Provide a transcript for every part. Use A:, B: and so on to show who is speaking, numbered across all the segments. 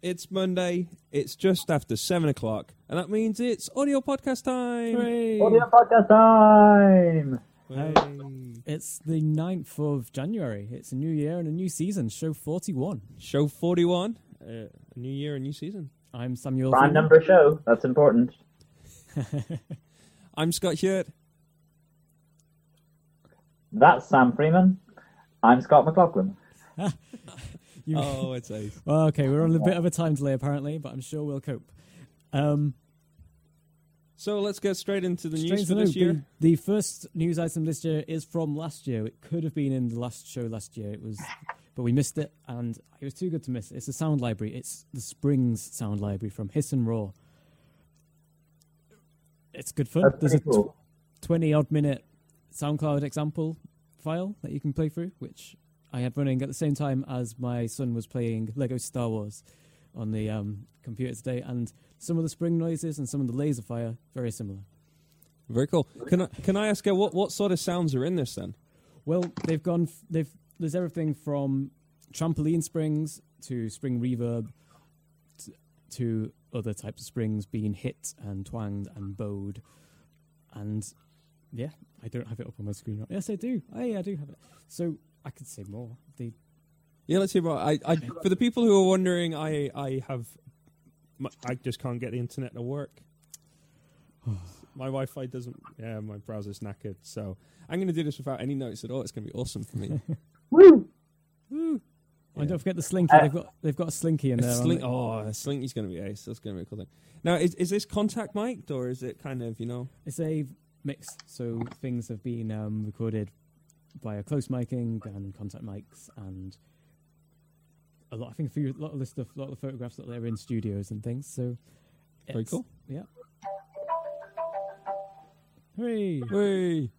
A: It's Monday. It's just after seven o'clock, and that means it's audio podcast time.
B: Hooray!
C: Audio podcast time!
A: Hey.
B: It's the 9th of January. It's a new year and a new season, show 41.
A: Show forty-one. Uh, a new year, a new season.
B: I'm Samuel.
C: Prime
B: Freeman.
C: number show. That's important.
A: I'm Scott Hewitt.
C: That's Sam Freeman. I'm Scott McLaughlin.
B: You-
A: Oh, it's ace.
B: Well, okay, we're on a bit of a time delay apparently, but I'm sure we'll cope. Um,
A: So let's get straight into the news for this year.
B: The, the first news item this year is from last year. It could have been in the last show last year. It was, but we missed it, and it was too good to miss. It's a sound library. It's the Springs sound library from Hiss and Roar. It's good fun.
C: That's
B: There's a
C: pretty cool.
B: 20 odd minute SoundCloud example file that you can play through, which I had running at the same time as my son was playing Lego Star Wars on the um, computer today. And some of the spring noises and some of the laser fire, very similar.
A: Very cool. Can I can I ask you what what sort of sounds are in this then?
B: Well, they've gone, f- they've, there's everything from trampoline springs to spring reverb to, to other types of springs being hit and twanged and bowed. And yeah, I don't have it up on my screen. right- Yes, I do. Yeah, I do have it. So I could say more. The
A: Yeah, let's hear about. I, I for the people who are wondering, I I have I just can't get the internet to work. my Wi-Fi doesn't. Yeah, my browser's knackered. So I'm going to do this without any notes at all. It's going to be awesome for me.
C: Woo!
B: Woo!
A: Yeah.
B: And don't forget the slinky.
C: Uh,
B: they've got they've got a slinky in
A: A
B: there. on
A: slink, oh, a slinky's going to be ace. That's going to be a cool thing. Now, is is this contact mic'd or is it kind of you know?
B: It's a mix, so things have been um, recorded via close miking and contact mics, and a lot. I think a few, a lot of the stuff, a lot of the photographs that they're in studios and things. So
A: Very cool.
B: Yeah. Hooray!
A: Way,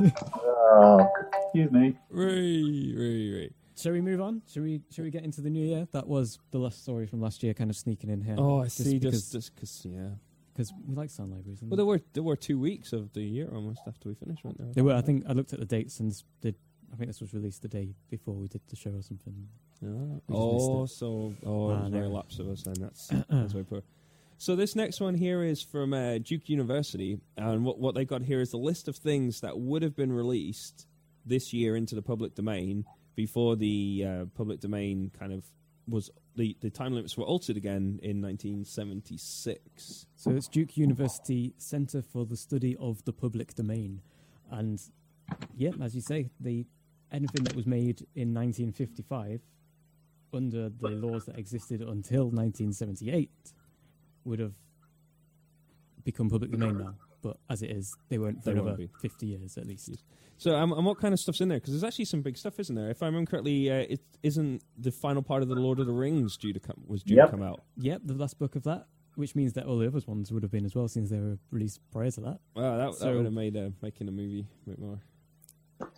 C: Oh, ah, excuse me.
A: way, way, way.
B: Shall we move on? Shall we? Shall we get into the new year? That was the last story from last year, kind of sneaking in here.
A: Oh, I
B: Just
A: see.
B: because-
A: Just just because yeah.
B: Because we like sound libraries.
A: Well, there were there were two weeks of the year almost after we finished, weren't there?
B: They were. I think I looked at the dates and did. I think this was released the day before we did the show or something.
A: Yeah. Oh, so oh, it
B: Ah,
A: was
B: no.
A: very lapse of us, and that's that's very poor. So this next one here is from uh, Duke University, and what what they got here is a list of things that would have been released this year into the public domain before the uh, public domain kind of was the the time limits were altered again in 1976.
B: So it's Duke University Center for the Study of the Public Domain, and yeah, as you say, the anything that was made in 1955 under the laws that existed until 1978 would have become public domain now. But as it is, they won't for
A: They won't
B: another
A: be.
B: 50 years at least.
A: So, um, and what kind of stuff's in there? Because there's actually some big stuff, isn't there? If I remember correctly, uh, it isn't the final part of the Lord of the Rings due to come was due
C: Yep.
A: to come out.
B: Yep, the last book of that, which means that all the other ones would have been as well, since they were released prior to that.
A: Wow, that, that
B: So-
A: would have made uh, making a movie a bit more.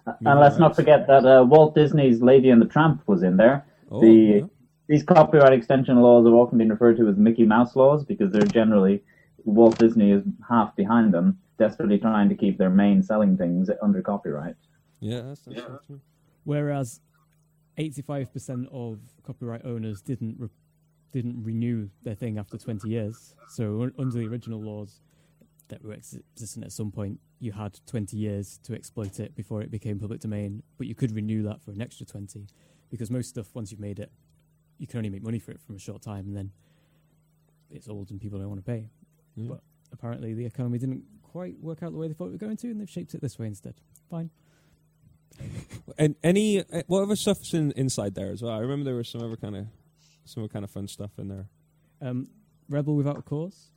C: And let's not forget that uh, Walt Disney's Lady and the Tramp was in there.
A: Oh,
C: The-
A: yeah.
C: These copyright extension laws have often been referred to as Mickey Mouse laws because they're generally Walt Disney is half behind them, desperately trying to keep their main selling things under copyright.
A: yeah, that's, that's so true.
B: Whereas 85% of copyright owners didn't re- didn't renew their thing after 20 years. So un- under the original laws that were ex- existing at some point, you had 20 years to exploit it before it became public domain, but you could renew that for an extra 20 because most stuff once you've made it, you can only make money for it from a short time and then it's old and people don't want to pay.
A: Yeah.
B: But apparently the economy didn't quite work out the way they thought it was going to and they've shaped it this way instead. Fine.
A: And any uh, what other stuff's in, inside there as well? I remember there was some other kind of some kind of fun stuff in there.
B: Um, Rebel Without a Cause.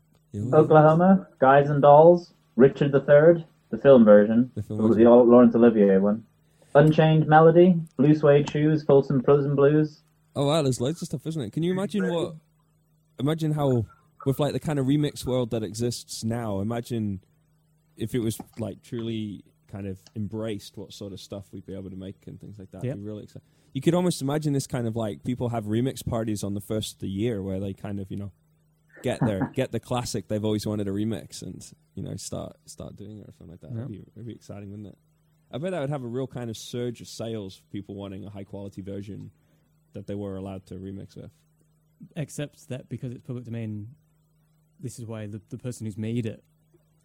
C: Oklahoma, Guys and Dolls, Richard III, the film version,
A: The film
C: the
A: version.
C: Laurence Olivier one. Unchained Melody, Blue Suede Shoes, Folsom Prison Blues.
A: Oh wow, there's loads of stuff, isn't it? Can you imagine what? Imagine how with like the kind of remix world that exists now. Imagine if it was like truly kind of embraced what sort of stuff we'd be able to make and things like that.
B: Yep.
A: It'd be really exciting. You could almost imagine this kind of like people have remix parties on the first of the year where they kind of you know get their get the classic they've always wanted to remix and you know start start doing it or something like that. It'd, be, it'd be exciting, wouldn't it? I bet that would have a real kind of surge of sales for people wanting a high quality version that they were allowed to remix with.
B: except that because it's public domain, this is why the, the person who's made it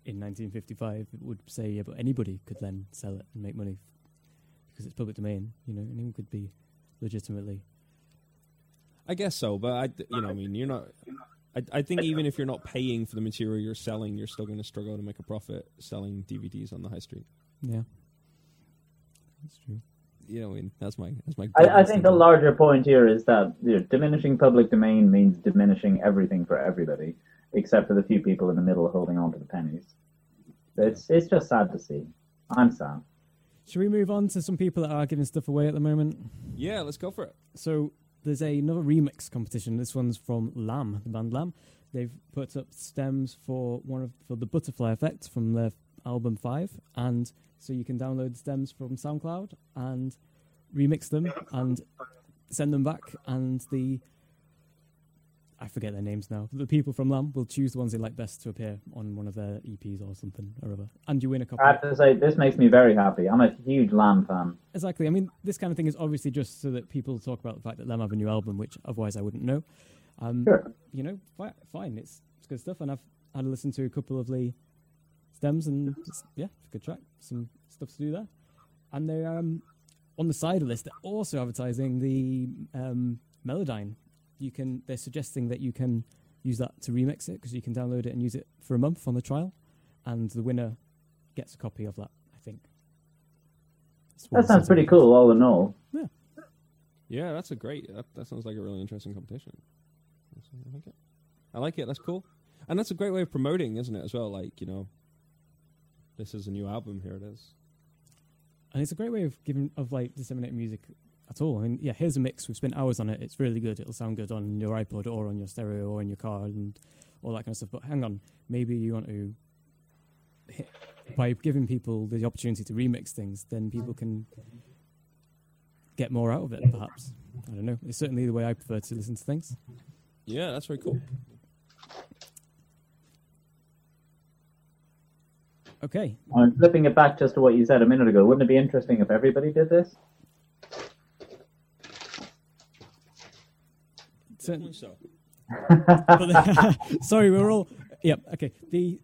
B: in 1955 would say, yeah, but anybody could then sell it and make money because it's public domain. You know, anyone could be legitimately.
A: I guess so, but I, you know, I mean, you're not. I, I think even if you're not paying for the material you're selling, you're still going to struggle to make a profit selling DVDs on the high street.
B: Yeah, that's true.
A: You know, I mean, that's my that's my.
C: I, I think the larger point here is that you know, diminishing public domain means diminishing everything for everybody, except for the few people in the middle holding on to the pennies. It's it's just sad to see. I'm sad.
B: Should we move on to some people that are giving stuff away at the moment?
A: Yeah, let's go for it.
B: So there's a, another remix competition. This one's from Lamb, the band Lamb. They've put up stems for one of for the Butterfly Effect from their album Five, and so you can download stems from SoundCloud and remix them and send them back, and the I forget their names now. The people from Lamb will choose the ones they like best to appear on one of their EPs or something or other, and you win a copy.
C: I have to say, this makes me very happy. I'm a huge Lamb fan.
B: Exactly. I mean, this kind of thing is obviously just so that people talk about the fact that Lamb have a new album, which otherwise I wouldn't know. Um,
C: Sure.
B: You know, fi- fine. It's it's good stuff, and I've had a listen to a couple of the stems, and it's, yeah, it's a good track. Some stuff to do there, and they're um, on the side of this. They're also advertising the um, Melodyne. You can. They're suggesting that you can use that to remix it because you can download it and use it for a month on the trial, and the winner gets a copy of that. I think.
C: That sounds pretty
B: on
C: cool, all in all.
A: Yeah. Yeah, that's a great. That, that sounds like a really interesting competition. I like it. I like it. That's cool, and that's a great way of promoting, isn't it? As well, like you know, this is a new album. Here it is.
B: and it's a great way of giving of like disseminating music at all. I mean, yeah, here's a mix. We've spent hours on it. It's really good. It'll sound good on your iPod or on your stereo or in your car and all that kind of stuff. But hang on, maybe you want to by giving people the opportunity to remix things, then people can get more out of it. Perhaps I don't know. It's certainly the way I prefer to listen to things.
A: Yeah, that's very cool.
B: Okay,
C: I'm flipping it back just to what you said a minute ago. Wouldn't it be interesting if everybody did this?
B: Certain-
A: So,
B: the- sorry, we're all. Yep. Okay. The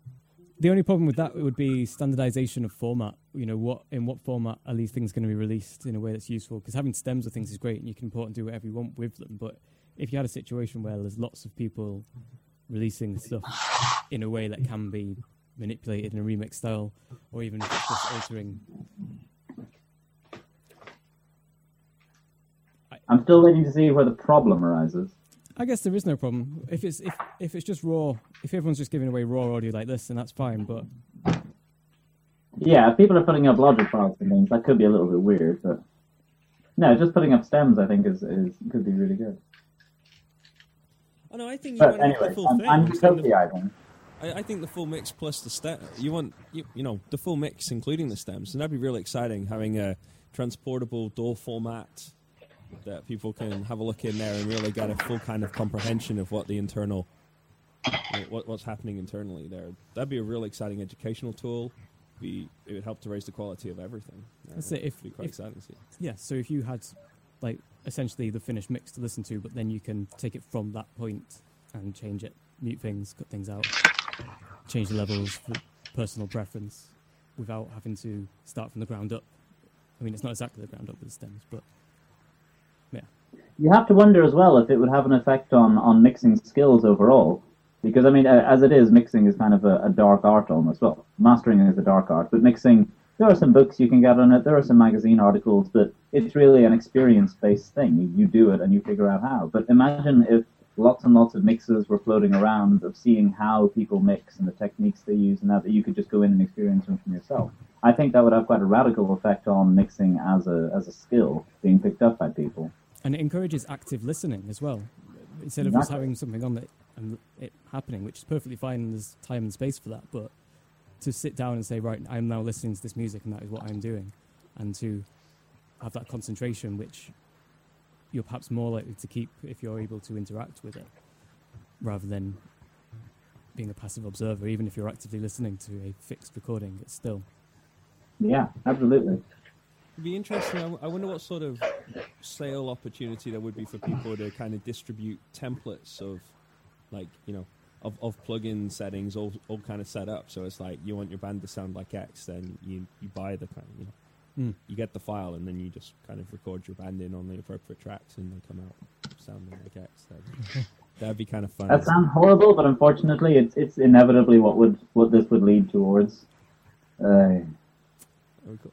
B: the only problem with that would be standardization of format. You know, what in what format are these things going to be released in a way that's useful? Because having stems of things is great, and you can import and do whatever you want with them. But if you had a situation where there's lots of people releasing stuff in a way that can be manipulated in a remix style, or even if it's just altering.
C: I'm still waiting to see where the problem arises.
B: I guess there is no problem if it's if if it's just raw. If everyone's just giving away raw audio like this, then that's fine. But
C: Yeah, if people are putting up logic files and things, that could be a little bit weird, but no, just putting up stems, I think, is, is could be really good.
A: oh no, I think you
C: But
A: want
C: anyway,
A: the full
C: I'm,
A: thing.
C: I'm
A: Instead of-
C: utopia,
A: I, I think the full mix plus the stem. You want you, you know the full mix including the stems, and that'd be really exciting. Having a transportable DAW format that people can have a look in there and really get a full kind of comprehension of what the internal what, what's happening internally there. That'd be a really exciting educational tool. Be it would help to raise the quality of everything. Uh,
B: That's it, if-
A: be quite
B: if-
A: exciting to see.
B: Yeah, so if you had like essentially the finished mix to listen to, but then you can take it from that point and change it, mute things, cut things out, change the levels for personal preference without having to start from the ground up. I mean, it's not exactly the ground up with the stems, but
C: You have to wonder as well if it would have an effect on, on mixing skills overall. Because, I mean, as it is, mixing is kind of a, a dark art almost. Well, mastering is a dark art, but mixing, there are some books you can get on it, there are some magazine articles, but it's really an experience based thing. You, you do it and you figure out how. But imagine if lots and lots of mixes were floating around of seeing how people mix and the techniques they use and that, that you could just go in and experience them from yourself. I think that would have quite a radical effect on mixing as a, as a skill being picked up by people.
B: And it encourages active listening as well. Instead of just having something on it and it happening, which is perfectly fine, and there's time and space for that. But to sit down and say, right, I'm now listening to this music, and that is what I'm doing, and to have that concentration, which you're perhaps more likely to keep if you're able to interact with it, rather than being a passive observer. Even if you're actively listening to a fixed recording, it's still
C: Yeah, absolutely.
A: It'd be interesting. I wonder what sort of sale opportunity there would be for people to kind of distribute templates of, like you know, of, of plugin settings all all kind of set up. So it's like you want your band to sound like X, then you you buy the kind of you know
B: Hmm.
A: you get the file and then you just kind of record your band in on the appropriate tracks and they come out sounding like X. That'd, that'd be kind of fun.
C: That sounds horrible, but unfortunately, it's it's inevitably what would what this would lead towards. Uh,
A: Oh, cool.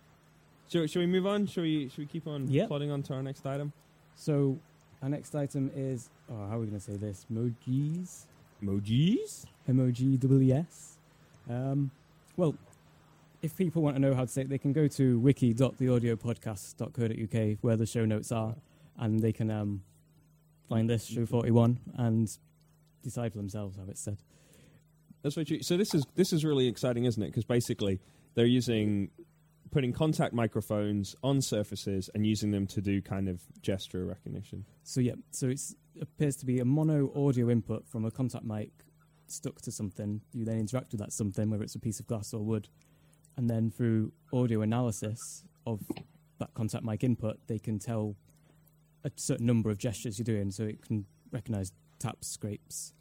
A: Should, should we move on? Should we should we keep on
B: Yep.
A: plodding on to our next item?
B: So our next item is oh, how are we going to say this? Mojis,
A: Emojis.
B: M O G W S. Um, well, if people want to know how to say it, they can go to wiki.theaudiopodcast.co.uk where the show notes are, and they can um, find this show forty one and decide for themselves how it's said.
A: That's very true. So this is this is really exciting, isn't it? Because basically they're using putting contact microphones on surfaces and using them to do kind of gesture recognition.
B: So yeah, so it appears to be a mono audio input from a contact mic stuck to something. You then interact with that something, whether it's a piece of glass or wood, and then through audio analysis of that contact mic input, they can tell a certain number of gestures you're doing. So it can recognize taps, scrapes,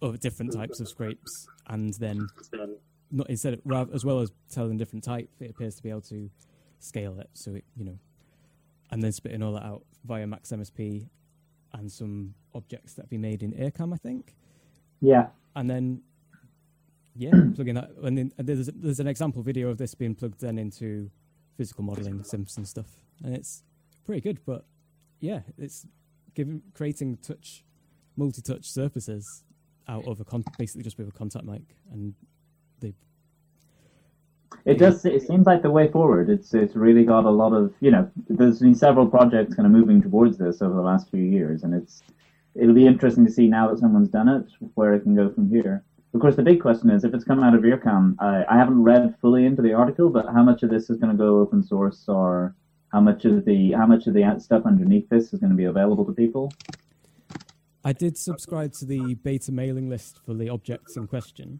B: or different types of scrapes, and then not instead of, rather, as well as telling different type, it appears to be able to scale it. So it you know and then spitting all that out via Max MSP and some objects that have been made in IRCAM, I think.
C: yeah,
B: And then, yeah, plugging that. And then and there's there's an example video of this being plugged then into physical modeling sims and stuff, and it's pretty good. But yeah, it's giving creating touch, multi-touch surfaces out of a con- basically just with a contact mic, and they
C: it does. It seems like the way forward. It's it's really got a lot of you know. There's been several projects kind of moving towards this over the last few years, and it's it'll be interesting to see now that someone's done it where it can go from here. Of course, the big question is if it's coming out of IRCAM. I, I haven't read fully into the article, but how much of this is going to go open source, or how much of the how much of the stuff underneath this is going to be available to people?
B: I did subscribe to the beta mailing list for the objects in question.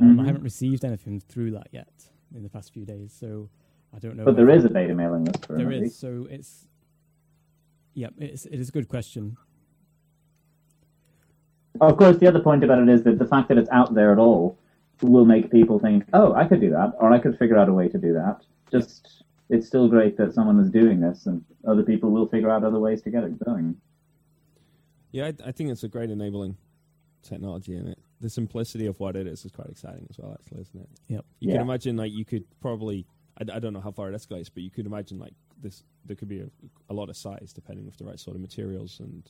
B: Um, I
C: Mhm.
B: haven't received anything through that yet in the past few days, so I don't know.
C: But there is a beta mailing list for it.
B: There
C: at
B: is.
C: least.
B: So it's yeah, it's it is a good question.
C: Of course, the other point about it is that the fact that it's out there at all will make people think, "Oh, I could do that," or "I could figure out a way to do that." Just, it's still great that someone is doing this, and other people will figure out other ways to get it going.
A: Yeah, I, I think it's a great enabling technology in it. The simplicity of what it is is quite exciting as well, actually, isn't it?
B: Yep.
A: You
C: Yeah.
A: can imagine, like, you could probably—I don't know how far it escalates, but you could imagine, like, this, there could be a, a lot of size depending with the right sort of materials, and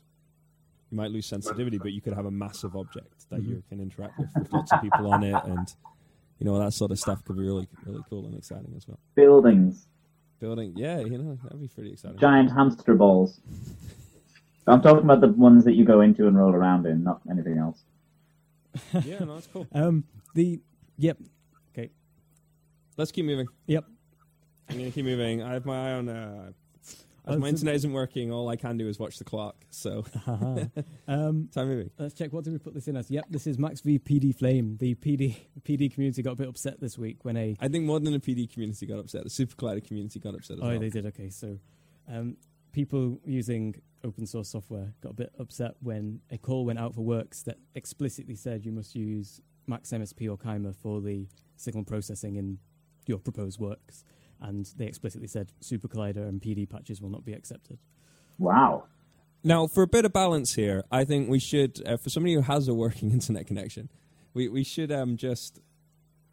A: you might lose sensitivity, but you could have a massive object that mm-hmm. you can interact with, with lots of people on it, and, you know, that sort of stuff could be really, really cool and exciting as well.
C: Buildings,
A: Building, yeah, you know, that'd be pretty exciting.
C: giant hamster balls. I'm talking about the ones that you go into and roll around in, not anything else.
A: yeah, no, that's cool.
B: Um, the yep, Okay,
A: Let's keep moving.
B: yep.
A: I'm gonna keep moving. I have my eye on. Uh,
B: Oh,
A: as my internet isn't working, all I can do is watch the clock. So
B: Haha. um,
A: time moving.
B: let's check. What did we put this in as? Yep, this is Max v PD Flame. The PD PD community got a bit upset this week when a
A: I think more than the PD community got upset, the Super Collider community got upset as
B: oh
A: well.
B: they did okay. So um, people using open source software got a bit upset when a call went out for works that explicitly said you must use Max MSP or Kyma for the signal processing in your proposed works, and they explicitly said Super Collider and PD patches will not be accepted.
C: Wow.
A: Now, for a bit of balance here, I think we should, uh, for somebody who has a working internet connection, we we should um just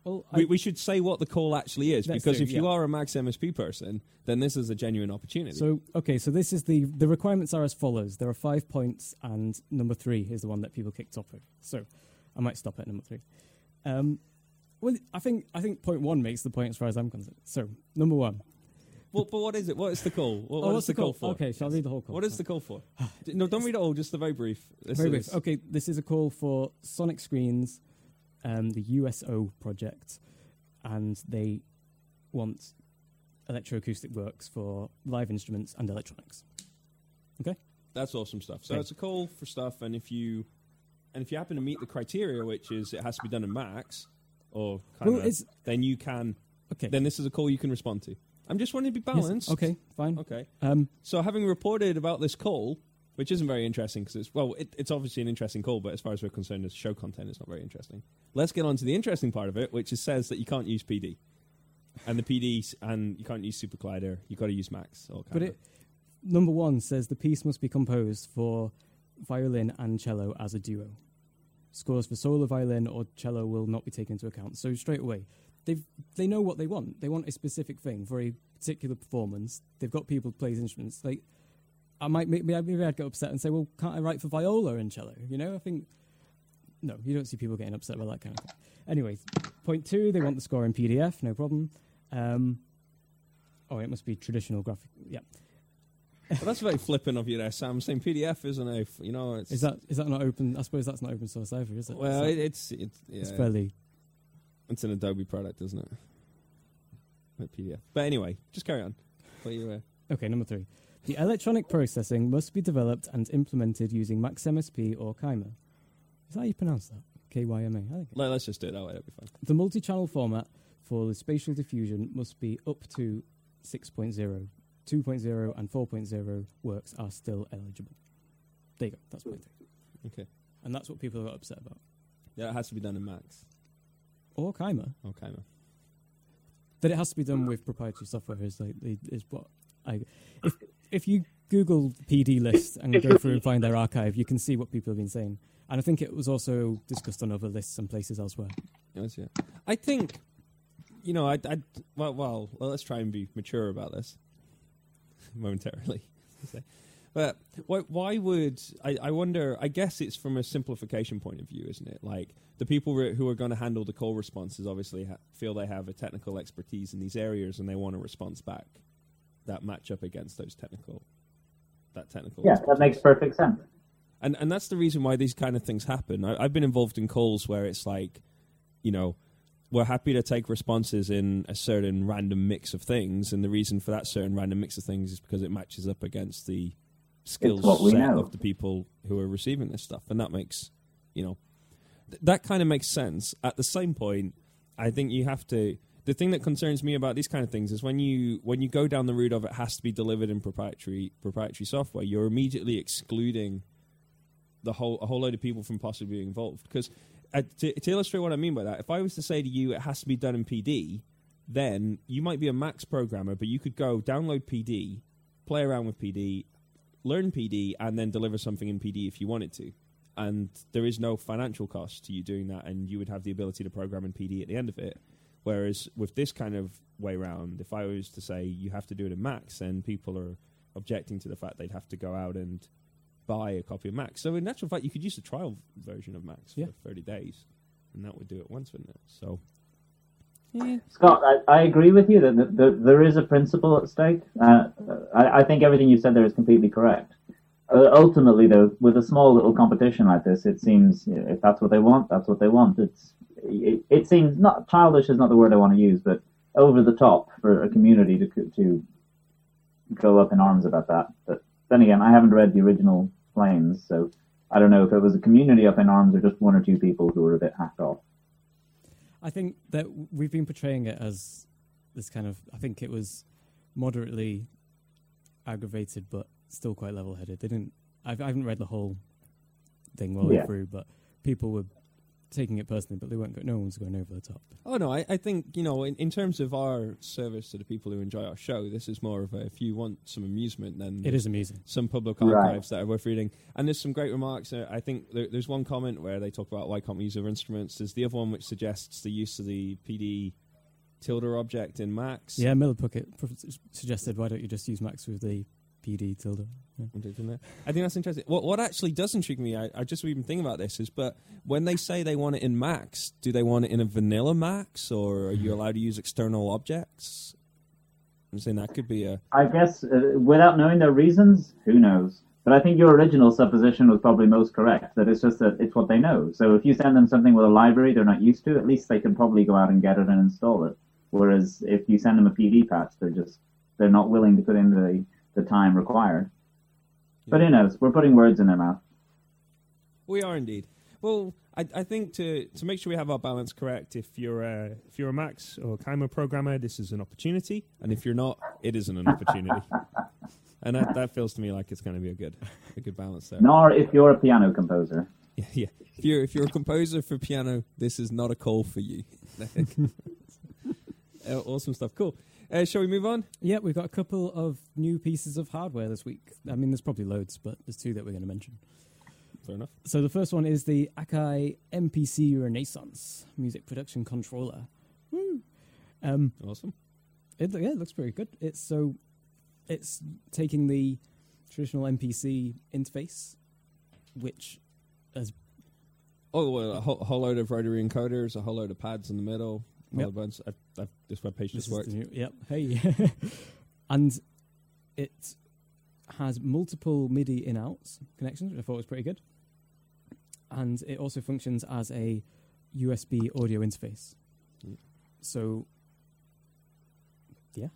B: Well,
A: we, we should say what the call actually is because
B: do,
A: if you are a Max MSP person, then this is a genuine opportunity.
B: So okay, so this is the the requirements are as follows. There are five points, and number three is the one that people kicked off with. So I might stop at number three. Um, well, I think I think point one makes the point as far as I'm concerned. So number one.
A: well, but what is it? What is the call? What,
B: Oh,
A: what
B: what's
A: is the call, for?
B: Okay, shall I read the whole call?
A: What is the call for? No, don't read it all. Just the very brief. This
B: Very brief. Okay, this is a call for Sonic Screens, um, the USO project, and they want electroacoustic works for live instruments and electronics.
A: Okay, that's awesome stuff. So
B: Okay.
A: it's a call for stuff, and if you and if you happen to meet the criteria, which is it has to be done in Max or kind
B: Well,
A: of, then you can.
B: okay.
A: Then this is a call you can respond to. I'm just wanting to be
B: Yes,
A: balanced.
B: Okay, fine.
A: Okay.
B: Um,
A: So having reported about this call, which isn't very interesting because it's well, it, it's obviously an interesting call, but as far as we're concerned, as show content, it's not very interesting. Let's get on to the interesting part of it, which is says that you can't use PD, and the PD and you can't use Super Collider. You have got to use Max. Or
B: but it number one says the piece must be composed for violin and cello as a duo. Scores for solo violin or cello will not be taken into account. So straight away, they they know what they want. They want a specific thing for a particular performance. They've got people to play these instruments. Like I might maybe, maybe I'd get upset and say, well, can't I write for viola and cello? You know, I think no, you don't see people getting upset about that kind of thing. Anyway, point two, they want the score in PDF, no problem. Um, oh, it must be traditional graphic. Yeah,
A: Well, that's very flippant of you there, Sam. Saying PDF isn't a, f- you know, it's
B: is that is that not open? I suppose that's not open source either, is it?
A: well,
B: Is
A: it, it's it's yeah,
B: it's fairly
A: it's an Adobe product, isn't it? Like PDF. But anyway, just carry on. What you, uh,
B: okay. Number three, the electronic processing must be developed and implemented using MaxMSP or Kyma. Is that how you pronounce that? K Y M A. I think.
A: let, let's just do it that way. That'll be fine.
B: The multi-channel format for the spatial diffusion must be up to 6.0. 2.0 and 4.0 works are still eligible. There you go. That's point three.
A: Okay.
B: And that's what people are upset about.
A: Yeah, it has to be done in Max.
B: Or Kyma.
A: Okay, man.
B: That it has to be done with proprietary software is like is what I if if you Google PD list and go through and find their archive, you can see what people have been saying. And I think it was also discussed on other lists and places elsewhere.
A: Yes, yeah. I think, you know, I, I well, well, well, let's try and be mature about this momentarily. but why, why would I, I wonder? I guess it's from a simplification point of view, isn't it? Like the people re- who are going to handle the call responses obviously ha- feel they have a technical expertise in these areas, and they want a response back that match up against those technical. That technical.
C: Yeah, that makes perfect sense.
A: and and that's the reason why these kind of things happen. I, I've been involved in calls where it's like, you know, we're happy to take responses in a certain random mix of things, and the reason for that certain random mix of things is because it matches up against the skills set
C: know.
A: of the people who are receiving this stuff, and that makes, you know, th- that kind of makes sense. At the same point, I think you have to. The thing that concerns me about these kind of things is when you when you go down the route of it has to be delivered in proprietary proprietary software, you're immediately excluding the whole a whole load of people from possibly being involved. Because uh, to, to illustrate what I mean by that, if I was to say to you it has to be done in PD, then you might be a Max programmer, but you could go download PD, play around with PD, learn PD, and then deliver something in PD if you wanted to. And there is no financial cost to you doing that, and you would have the ability to program in PD at the end of it. Whereas with this kind of way round, if I was to say you have to do it in Max, then people are objecting to the fact they'd have to go out and buy a copy of Max. So in actual fact, you could use the trial version of Max
B: Yeah.
A: for 30 days, and that would do it once, wouldn't it? So Yeah.
C: Scott, I, I agree with you that th th there is a principle at stake. Uh, I, I think everything you said there is completely correct. Uh, ultimately, though, with a small little competition like this, it seems you know, if that's what they want, that's what they want. It's it, it seems not childish is not the word I want to use, but over the top for a community to to go up in arms about that. But then again, I haven't read the original claims, so I don't know if it was a community up in arms or just one or two people who were a bit hacked off.
B: I think that we've been portraying it as this kind of. I think it was moderately aggravated, but still quite level-headed. They didn't. I've, I haven't read the whole thing well
C: Yeah.
B: through, but people were taking it personally, but they weren't. Go, no one was going over the top.
A: Oh no, I, I think you know, in, in terms of our service to the people who enjoy our show, this is more of a if you want some amusement, then
B: It is amusing.
A: some public
C: Right.
A: archives that are worth reading. And there's some great remarks. Uh, I think there, there's one comment where they talk about why can't we use other instruments. There's the other one which suggests the use of the PD tilde object in Max.
B: Yeah, Miller Puckette pro- suggested, why don't you just use Max with the PD tilde? Yeah.
A: Object in there. I think that's interesting. What what actually does intrigue me, I, I just even think about this, is but when they say they want it in Max, do they want it in a vanilla Max, or are you allowed to use external objects? I'm saying that could be a
C: I guess uh, without knowing their reasons, who knows? But I think your original supposition was probably most correct. That it's just that it's what they know. So if you send them something with a library they're not used to, at least they can probably go out and get it and install it. Whereas if you send them a PD patch, they're just they're not willing to put in the the time required. But who knows? We're putting words in their mouth.
A: We are indeed. Well, I, I think to, to make sure we have our balance correct, if you're a, if you're a Max or Kyma programmer, this is an opportunity, and if you're not, it isn't an opportunity. and that, that feels to me like it's going to be a good a good balance there.
C: Nor if you're a piano composer.
A: Yeah, yeah.
D: If you're if you're a composer for piano, this is not a call for you.
A: Awesome stuff. Cool. Uh, shall we move on?
B: Yeah, we've got a couple of new pieces of hardware this week. I mean, there's probably loads, but there's two that we're going to mention.
A: Fair enough.
B: So the first one is the Akai MPC Renaissance music production controller. Woo! Um,
A: Awesome.
B: it, yeah, it looks pretty good. It's so it's taking the traditional MPC interface, which has
A: Oh, well, a whole, whole load of rotary encoders, a whole load of pads in the middle. All
B: Yep.
A: a bunch. I, I, this web page
B: This
A: just
B: is
A: worked.
B: new- yep. Hey. and it has multiple MIDI in outs connections, which I thought was pretty good. And it also functions as a USB audio interface.
A: Mm.
B: So, yeah.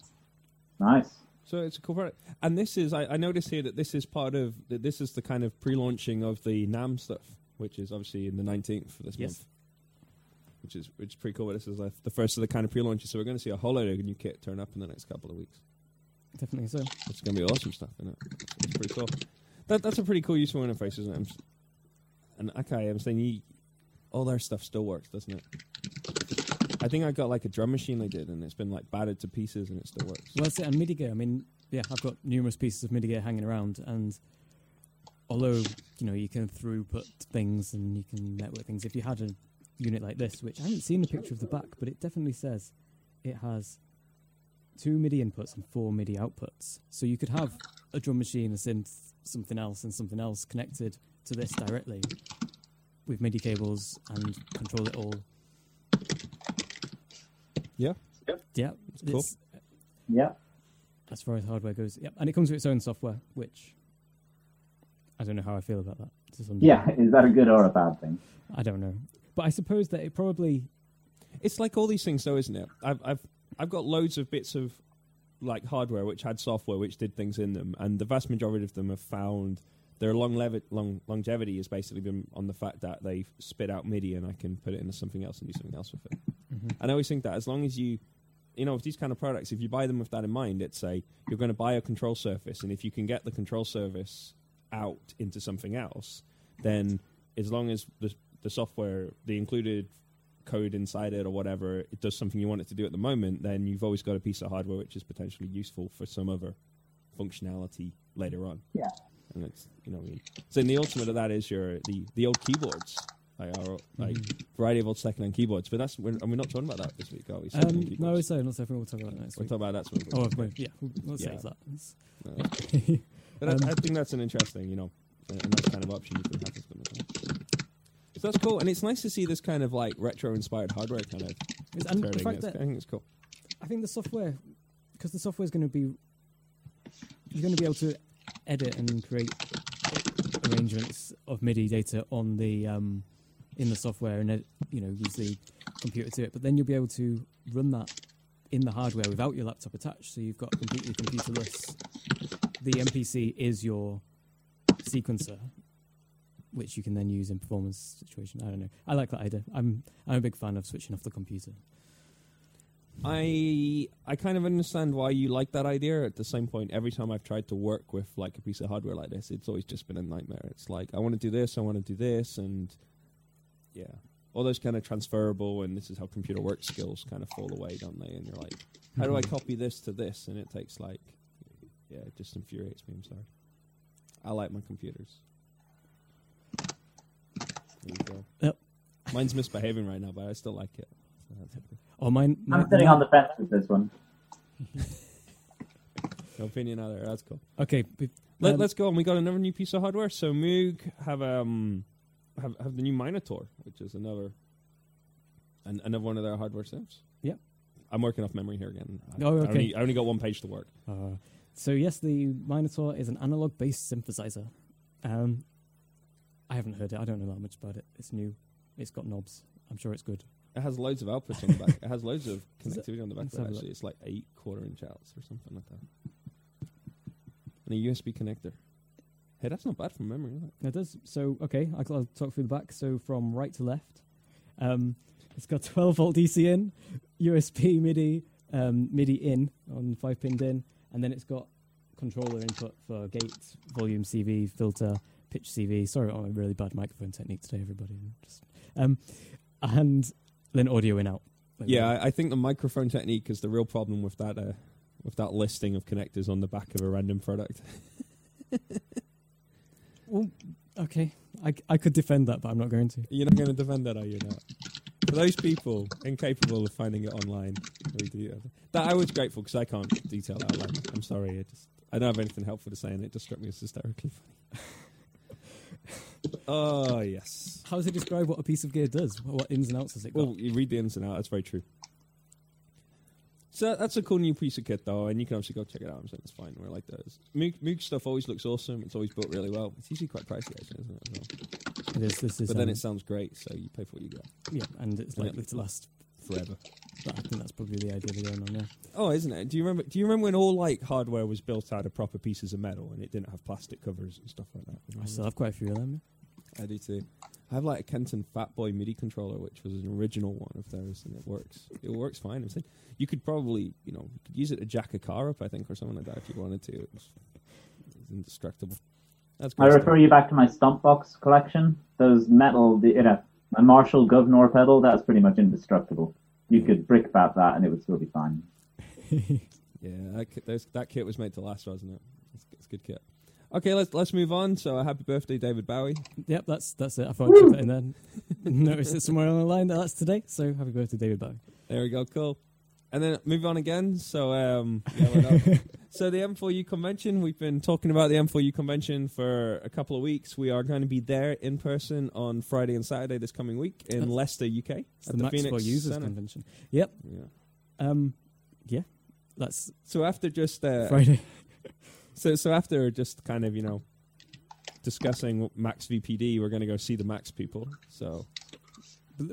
C: Nice.
A: So it's a cool product. And this is, I, I noticed here that this is part of, that this is the kind of pre-launching of the NAMM stuff, which is obviously in the 19th for this
B: Yes.
A: month. Which is which is pretty cool. But this is like the first of the kind of pre-launches, so we're going to see a whole load of new kit turn up in the next couple of weeks.
B: Definitely so.
A: It's going to be awesome stuff, isn't it? It's, it's pretty cool. That, that's a pretty cool useful interface, isn't it? I'm s- and okay, I'm saying you, all their stuff still works, doesn't it? I think I got like a drum machine they did, and it's been like battered to pieces, and it still works.
B: Well, that's it. And MIDI gear. I mean, yeah, I've got numerous pieces of MIDI gear hanging around, and although you know you can throughput things and you can network things, if you had a unit like this, which I haven't seen the picture of the back, but it definitely says it has two MIDI inputs and four MIDI outputs. So you could have a drum machine, a synth, something else, and something else connected to this directly with MIDI cables and control it all.
A: Yeah.
B: Yeah,
A: cool.
B: it's-
C: Yeah.
B: as far as hardware goes. Yep, and it comes with its own software, which I don't know how I feel about that.
C: Yeah. Is that a good or a bad thing?
B: I don't know, but I suppose that it probably
A: It's like all these things, though, isn't it? I've I've I've got loads of bits of like hardware which had software which did things in them, and the vast majority of them have found their long, levi- long longevity has basically been on the fact that they spit out MIDI and I can put it into something else and do something else with it. Mm-hmm. And I always think that as long as you, you know, with these kind of products, if you buy them with that in mind, it's a you're going to buy a control surface, and if you can get the control surface out into something else, then as long as the the software, the included code inside it or whatever, it does something you want it to do at the moment, then you've always got a piece of hardware which is potentially useful for some other functionality later on.
C: Yeah.
A: And it's you know, what I mean, so the ultimate of that is your the the old keyboards. Like, our, like variety of old second-hand keyboards, but that's we're, and we're not talking about that this week, are we? Second-hand
B: um, no,
A: keyboards.
B: so not so. We'll talk about that next
A: we'll
B: week.
A: talk about that. some
B: Oh,
A: other
B: well, yeah, we'll, let's
A: Yeah.
B: save that. It's-
A: No, that's cool. But I,
B: Um,
A: I think that's an interesting, you know, a a nice kind of option you can have with them. as well. So that's cool, and it's nice to see this kind of like retro-inspired hardware kind of
B: it's- and the fact that
A: I think it's cool.
B: I think the software, because the software is going to be, you're going to be able to edit and create arrangements of MIDI data on the um, in the software, and ed- you know use the computer to it. But then you'll be able to run that in the hardware without your laptop attached, so you've got completely computerless. The MPC is your sequencer, which you can then use in performance situation. I don't know. I like that idea. I'm I'm a big fan of switching off the computer.
A: I I kind of understand why you like that idea. At the same point, every time I've tried to work with like a piece of hardware like this, it's always just been a nightmare. It's like I want to do this, I want to do this, and yeah, all those kind of transferable and this is how computer work skills kind of fall away, don't they? And you're like, how do I hmm. copy this to this? And it takes like, yeah, it just infuriates me. I'm sorry. I like my computers. There you go.
B: Yep.
A: Mine's misbehaving right now, but I still like it. So okay.
B: Oh, mine.
C: I'm
B: mine-
C: sitting on the fence with this one.
A: No opinion out there. That's cool.
B: Okay, be-
A: Let,
B: um,
A: us go on. We got another new piece of hardware. So Moog have um have have the new Minitaur, which is another an, another one of their hardware synths.
B: Yep.
A: I'm working off memory here again. I,
B: Oh,
A: I
B: okay.
A: only, I only got one page to work.
B: Uh, so yes, the Minitaur is an analog-based synthesizer. Um, I haven't heard it. I don't know that much about it. It's new. It's got knobs. I'm sure it's good.
A: It has loads of outputs on the back. It has loads of connectivity on the back. Of it, actually, it's like eight quarter inch outs or something like that, and a USB connector. Hey, that's not bad from memory. Is it?
B: It does. So, okay, I'll, I'll talk through the back. So, from right to left, um, it's got 12 volt DC in, USB MIDI, um, MIDI in on 5 pin in, and then it's got controller input for gate, volume CV, filter, pitch CV. Sorry, I'm a really bad microphone technique today, everybody. Just, um, and then audio in out. Like
A: Yeah, I, I think the microphone technique is the real problem with that uh, with that listing of connectors on the back of a random product.
B: Well, okay, I, I could defend that, but I'm not going to.
A: You're not going to defend that, are you? Not. For those people incapable of finding it online, that. I was grateful because I can't detail that. Like, I'm sorry, I just I don't have anything helpful to say, and it just struck me as hysterically funny. oh yes.
B: How does it describe what a piece of gear does? What ins and outs has it got?
A: Well, you read the ins and outs. That's very true. So that's a cool new piece of kit, though, and you can obviously go check it out. I'm saying it's fine. We're like those. Moog, Moog stuff always looks awesome. It's always built really well. It's usually quite pricey, actually, isn't it? As well?
B: it is, this is,
A: But then
B: um,
A: it sounds great, so you pay for what you get
B: yeah, and it's
A: like-
B: likely to last.
A: forever.
B: But I think that's probably the idea they're going on. Yeah.
A: Oh, isn't it? Do you remember? Do you remember when all like hardware was built out of proper pieces of metal and it didn't have plastic covers and stuff like that?
B: I still have quite a few of them.
A: I do too. I have like a Kenton Fat Boy MIDI controller, which was an original one of theirs, and it works. It works fine. I'm saying you could probably, you know, you could use it to jack a car up, I think, or something like that if you wanted to. It's, was, it was indestructible. That's
C: I refer you back to my stomp box collection. Those metal, the, you know, my Marshall Guv'nor pedal, that's pretty much indestructible. You could brickbat that and it would still be fine.
A: Yeah, that kit, those, that kit was made to last, wasn't it? It's, it's a good kit. Okay, let's let's move on. So, uh, happy birthday, David Bowie.
B: Yep, that's that's it. I thought I'd put that in there. Notice it somewhere on the line that that's today. So happy birthday, David Bowie.
A: There we go, cool. And then move on again. So, um, yeah, so the M4U convention. We've been talking about the M4U convention for a couple of weeks. We are going to be there in person on Friday and Saturday this coming week in
B: That's-
A: Leicester, UK,
B: at the, Max for Users
A: Centre.
B: convention. Yep.
A: Yeah.
B: Um, yeah, that's
A: So after just uh,
B: Friday.
A: so so after just kind of you know discussing Max VPD, we're going to go see the Max people. So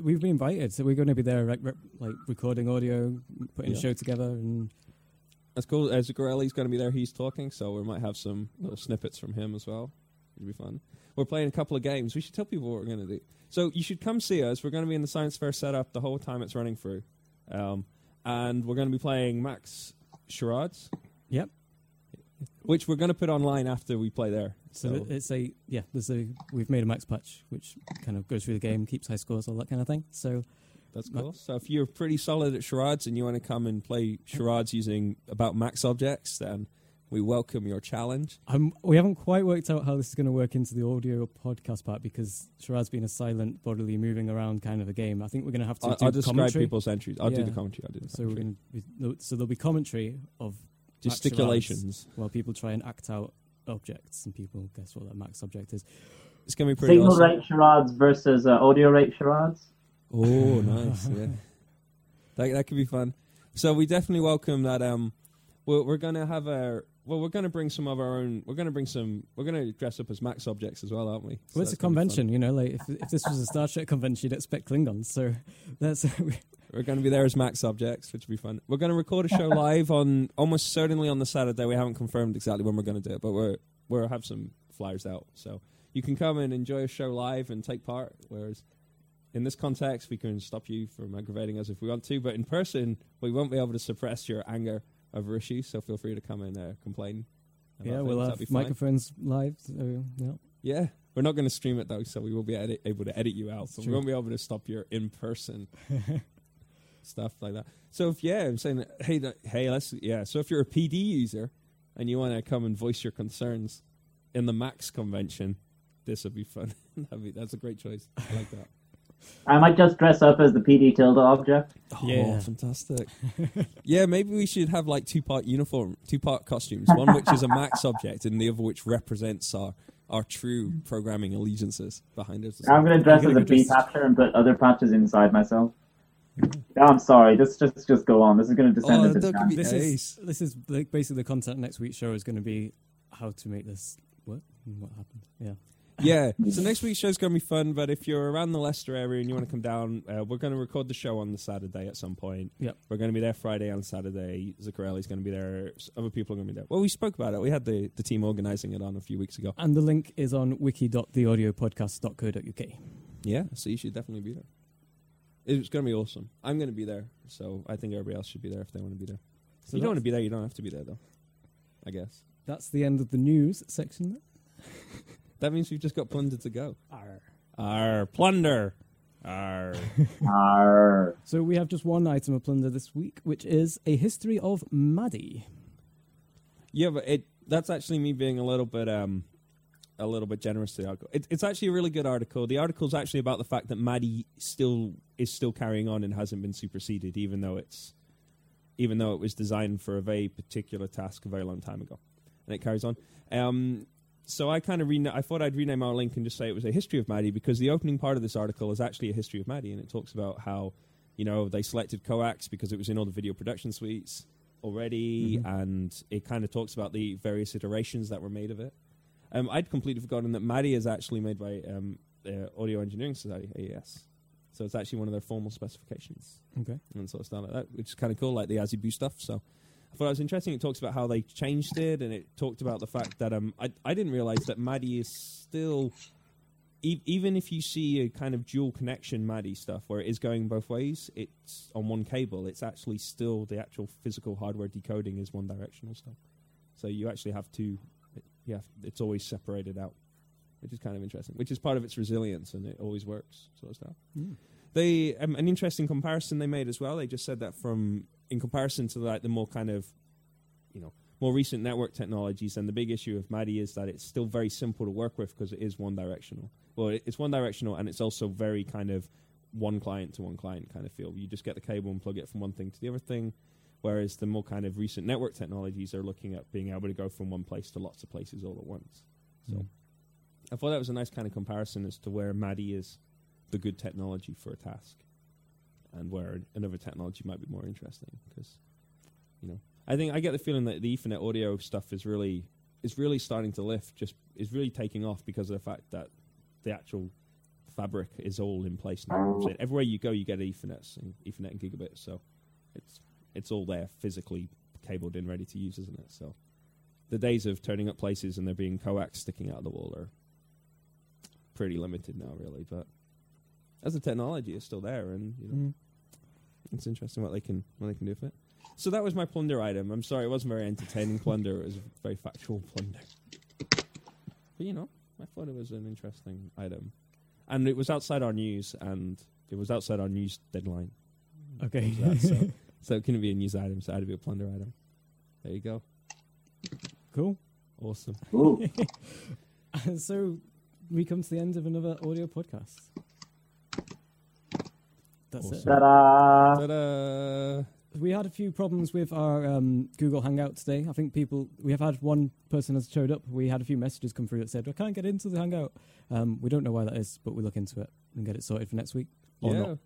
B: We've been invited, so we're going to be there, like, rep, like recording audio, putting
A: Yeah.
B: a show together, and
A: that's cool. As Zicarelli's going to be there, he's talking, so we might have some little snippets from him as well. It'll be fun. We're playing a couple of games. We should tell people what we're going to do. So you should come see us. We're going to be in the Science Fair setup the whole time it's running through, um, and we're going to be playing Max Charades,
B: yep.
A: Which we're going to put online after we play there.
B: So
A: So,
B: it's a yeah. There's a we've made a max patch which kind of goes through the game, keeps high scores, all that kind of thing. So
A: that's cool. So if you're pretty solid at charades and you want to come and play charades using about max objects, then we welcome your challenge.
B: um, we haven't quite worked out how this is going to work into the audio podcast part because Charade's been a silent, bodily moving around kind of a game. I think we're going to have to
A: I'll,
B: do
A: I'll describe
B: commentary.
A: people's entries. I'll do the commentary. I'll do the
B: So we're going to so there'll be commentary of
A: gesticulations.
B: charades while people try and act out objects and people guess what that max object is.
A: It's gonna be pretty
C: Signal
A: awesome.
C: rate charades versus uh, audio rate charades.
A: Oh, nice. Yeah, that that could be fun. So we definitely welcome that. Um, we're, we're gonna have a. Well, we're gonna bring some of our own. We're gonna bring some. We're gonna dress up as max objects as well, aren't we? So
B: Well, it's a
A: that's gonna be fun.
B: convention, you know. Like if if this was a Star Trek convention, you'd expect Klingons. So that's
A: We're going to be there as max objects, which will be fun. We're going to record a show live on almost certainly on the Saturday. We haven't confirmed exactly when we're going to do it, but we're we'll have some flyers out, so you can come and enjoy a show live and take part. Whereas in this context, we can stop you from aggravating us if we want to, but in person, we won't be able to suppress your anger over issues. So feel free to come and uh, complain.
B: yeah, we'll have microphones live. So, yeah.
A: Yeah, we're not going to stream it though, so we will be edit- able to edit you out.
B: That's
A: But we won't be able to stop your in person stuff like that. So if yeah, I'm saying hey th- hey let's yeah. So if you're a PD user and you want to come and voice your concerns in the Max convention, this would be fun. That'd be, that's a great choice. I like that.
C: I might just dress up as the PD tilde object.
B: Oh, yeah.
A: Oh, fantastic. yeah, maybe we should have like two part uniform, two part costumes. One which is a Max object, and the other which represents our our true programming allegiances behind us.
C: I'm going to dress as
B: gonna
C: a bpatcher and put other patches inside myself. Yeah, I'm sorry. Just, just, just go on. This is going to descend
A: Oh,
C: into
A: that be.
B: This
A: Ace.
B: is this is like basically the content next week's show is going to be how to make this work and what happened. Yeah,
A: Yeah. So next week's show's going to be fun, but if you're around the Leicester area and you want to come down, uh, we're going to record the show on the Saturday at some point.
B: Yep.
A: We're going to be there Friday and Saturday. Zicarelli's going to be there. Other people are going to be there. Well, we spoke about it. We had the, the team organising it on a few weeks ago.
B: And the link is on wiki.theaudiopodcast.co.uk.
A: Yeah. So you should definitely be there. It's going to be awesome. I'm going to be there. So I think everybody else should be there if they want to be there.
B: So
A: if you don't want to be there, you don't have to be there, though. I guess.
B: That's the end of the news section.
A: That means we've just got plunder to go.
B: Arr.
A: Our plunder. Our.
C: Arr.
B: So we have just one item of plunder this week, which is a history of MIDI.
A: Yeah, but it that's actually me being a little bit um a little bit generous to the article. It, it's actually a really good article. The article's actually about the fact that MIDI still is still carrying on and hasn't been superseded, even though it's even though it was designed for a very particular task a very long time ago, and it carries on. Um, so I kind of rena- I thought I'd rename our link and just say it was a history of MADI because the opening part of this article is actually a history of MADI, and it talks about how you know they selected coax because it was in all the video production suites already,
B: Mhm.
A: and it kind of talks about the various iterations that were made of it. Um, I'd completely forgotten that MADI is actually made by um, uh, Audio Engineering Society (AES), so it's actually one of their formal specifications
B: Okay.
A: and sort of stuff like that, which is kind of cool, like the AES/EBU stuff. So I thought it was interesting. It talks about how they changed it, and it talked about the fact that um, I I didn't realize that MADI is still. E- even if you see a kind of dual connection MADI stuff where it is going both ways, it's on one cable. It's actually still the actual physical hardware decoding is one directional stuff. So you actually have two. Yeah, it's always separated out, which is kind of interesting. Which is part of its resilience, and it always works. Sort of stuff
B: Mm.
A: they um, an interesting comparison they made as well. They just said that from in comparison to like the more kind of you know more recent network technologies, and the big issue of MADI is that it's still very simple to work with because it is one directional. Well, it's one directional, and it's also very kind of one client to one client kind of feel. You just get the cable and plug it from one thing to the other thing. Whereas the more kind of recent network technologies are looking at being able to go from one place to lots of places all at once. So
B: Mm.
A: I thought that was a nice kind of comparison as to where MADI is the good technology for a task, and where another technology might be more interesting. Because, you know, I think I get the feeling that the Ethernet audio stuff is really is really starting to lift. Just is really taking off because of the fact that the actual fabric is all in place now. So everywhere you go, you get Ethernet and Ethernet and gigabit. So it's it's all there physically cabled in, ready to use, isn't it? So the days of turning up places and there being coax sticking out of the wall are pretty limited now, really. But as the technology is still there, and you know,
B: Mm.
A: it's interesting what they can what they can do with it. So that was my plunder item. I'm sorry, it wasn't very entertaining plunder. It was a very factual plunder. But you know, I thought it was an interesting item, and it was outside our news, and it was outside our news deadline.
B: Okay.
A: That, so, so it couldn't be a news item, so it had to be a plunder item. There you go.
B: cool.
A: Awesome.
B: So we come to the end of another audio podcast. That's
A: Awesome.
B: it.
C: Ta-da!
A: Ta-da!
B: We had a few problems with our um, Google Hangout today. I think people, we have had one person has showed up. We had a few messages come through that said, I can't get into the Hangout. Um, we don't know why that is, but we'll look into it and get it sorted for next week. Or
A: yeah.
B: not.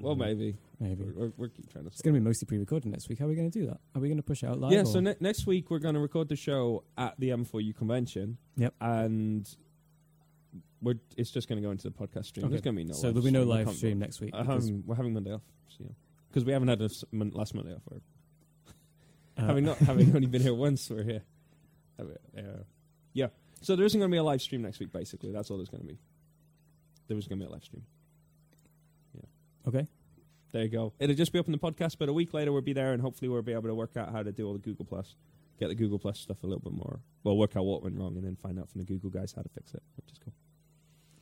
A: Well, maybe.
B: Maybe.
A: We're, we're, we're keep trying to.
B: It's going to be mostly pre recorded next week. How are we going to do that? Are we going to push it out live?
A: Yeah,
B: or-
A: so ne- next week we're going to record the show at the M4U convention.
B: Yep.
A: And we're it's just going to go into the podcast stream.
B: Okay.
A: There's going to be no.
B: so there'll be no.
A: We
B: live stream next week.
A: Having, we're having Monday off, so, yeah. Because we haven't had a s- mon- last Monday off. We're
B: uh,
A: having not having only been here once. We're here. Uh, yeah. So there isn't going to be a live stream next week. Basically, that's all there's going to be. There was going to be a live stream. Yeah.
B: Okay.
A: There you go. It'll just be up in the podcast, but a week later we'll be there, and hopefully we'll be able to work out how to do all the Google Plus, get the Google Plus stuff a little bit more. Well, work out what went wrong, and then find out from the Google guys how to fix it, which is cool.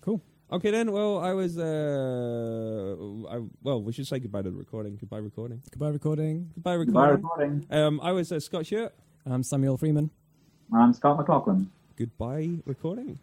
B: Cool.
A: Okay, then. Well, I was. Uh, I, well, we should say goodbye to the recording. Goodbye, recording.
B: Goodbye, recording.
A: Goodbye, recording.
C: Goodbye,
A: recording.
C: recording.
A: Um, I was uh, Scott Shirt.
B: I'm Samuel Freeman.
C: I'm Scott McLaughlin.
A: Goodbye, recording.